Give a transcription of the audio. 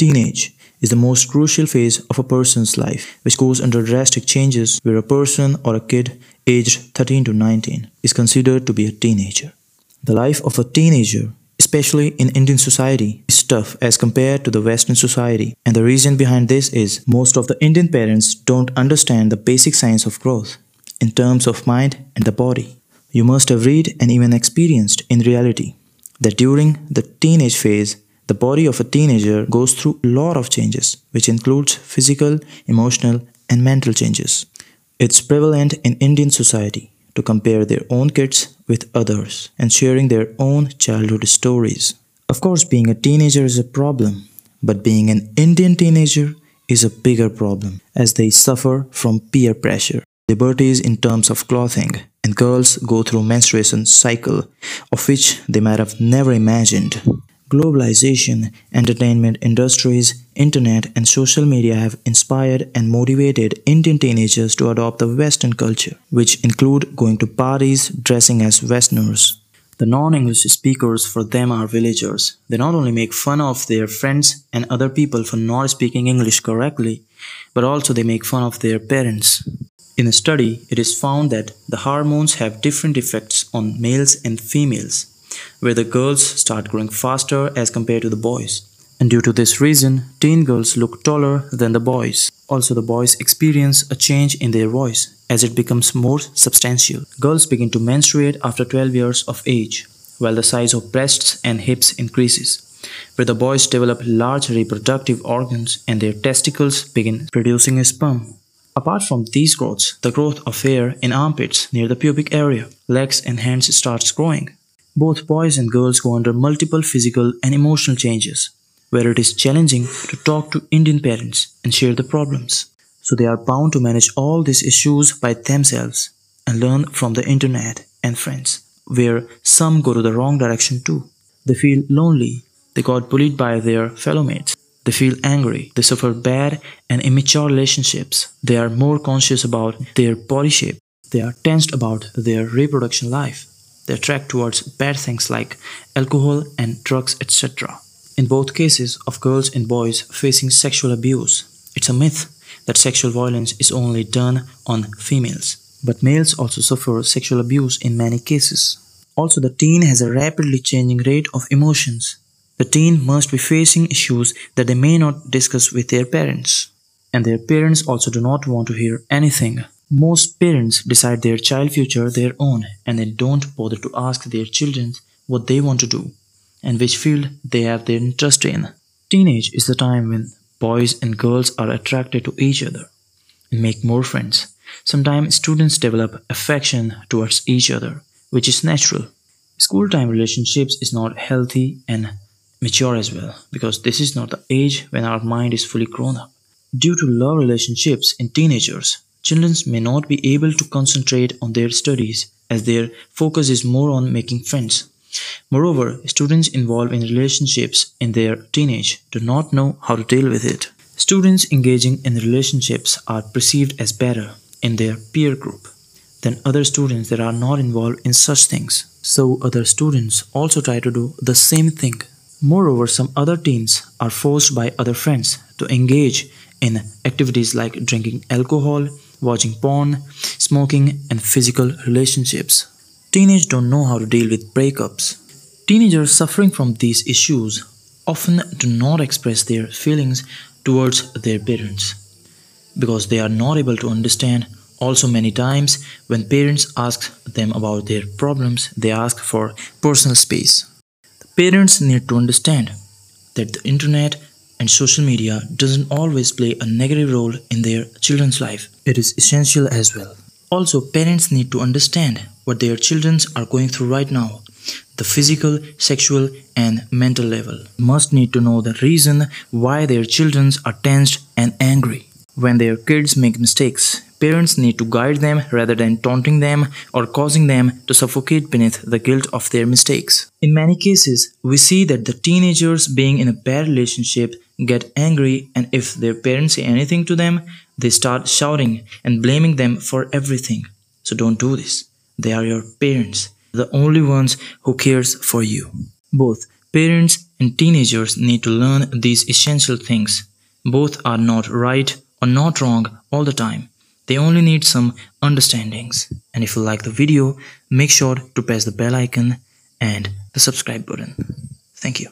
Teenage is the most crucial phase of a person's life, which goes under drastic changes where a person or a kid aged 13 to 19 is considered to be a teenager. The life of a teenager, especially in Indian society, is tough as compared to the Western society. And the reason behind this is most of the Indian parents don't understand the basic science of growth in terms of mind and the body. You must have read and even experienced in reality that during the teenage phase, the body of a teenager goes through a lot of changes, which includes physical, emotional, and mental changes. It's prevalent in Indian society to compare their own kids with others and sharing their own childhood stories. Of course, being a teenager is a problem, but being an Indian teenager is a bigger problem as they suffer from peer pressure, liberties in terms of clothing, and girls go through menstruation cycle of which they might have never imagined. Globalization, entertainment industries, internet, and social media have inspired and motivated Indian teenagers to adopt the Western culture, which include going to parties, dressing as Westerners. The non English speakers for them are villagers. They not only make fun of their friends and other people for not speaking English correctly, but also they make fun of their parents. In a study, it is found that the hormones have different effects on males and females where the girls start growing faster as compared to the boys. And due to this reason, teen girls look taller than the boys. Also, the boys experience a change in their voice as it becomes more substantial. Girls begin to menstruate after 12 years of age, while the size of breasts and hips increases. Where the boys develop large reproductive organs and their testicles begin producing sperm. Apart from these growths, the growth of hair in armpits near the pubic area, legs and hands starts growing. Both boys and girls go under multiple physical and emotional changes, where it is challenging to talk to Indian parents and share the problems. So they are bound to manage all these issues by themselves and learn from the internet and friends, where some go to the wrong direction too. They feel lonely, they got bullied by their fellow mates, they feel angry, they suffer bad and immature relationships, they are more conscious about their body shape, they are tensed about their reproduction life, attract towards bad things like alcohol and drugs, etc. In both cases of girls and boys facing sexual abuse, it's a myth that sexual violence is only done on females. But males also suffer sexual abuse in many cases. Also, the teen has a rapidly changing rate of emotions. The teen must be facing issues that they may not discuss with their parents. And their parents also do not want to hear anything most parents decide their child future their own and they don't bother to ask their children what they want to do and which field they have their interest in. Teenage is the time when boys and girls are attracted to each other and make more friends. Sometimes students develop affection towards each other, which is natural. School time relationships is not healthy and mature as well because this is not the age when our mind is fully grown up. Due to love relationships in teenagers, Children may not be able to concentrate on their studies as their focus is more on making friends. Moreover, students involved in relationships in their teenage do not know how to deal with it. Students engaging in relationships are perceived as better in their peer group than other students that are not involved in such things. So other students also try to do the same thing. Moreover, some other teens are forced by other friends to engage in activities like drinking alcohol, watching porn, smoking, and physical relationships. Teenagers don't know how to deal with breakups. Teenagers suffering from these issues often do not express their feelings towards their parents because they are not able to understand. Also, many times when parents ask them about their problems, they ask for personal space. The parents need to understand that the internet and social media doesn't always play a negative role in their children's life. It is essential as well. Also, parents need to understand what their children are going through right now. The physical, sexual, and mental level must need to know the reason why their children are tensed and angry. When their kids make mistakes, Parents need to guide them rather than taunting them or causing them to suffocate beneath the guilt of their mistakes. In many cases, we see that the teenagers being in a bad relationship get angry and if their parents say anything to them, they start shouting and blaming them for everything. So don't do this. They are your parents, the only ones who cares for you. Both Parents and teenagers need to learn these essential things. Both are not right or not wrong all the time. They only need some understandings. And if you like the video, make sure to press the bell icon and the subscribe button. Thank you.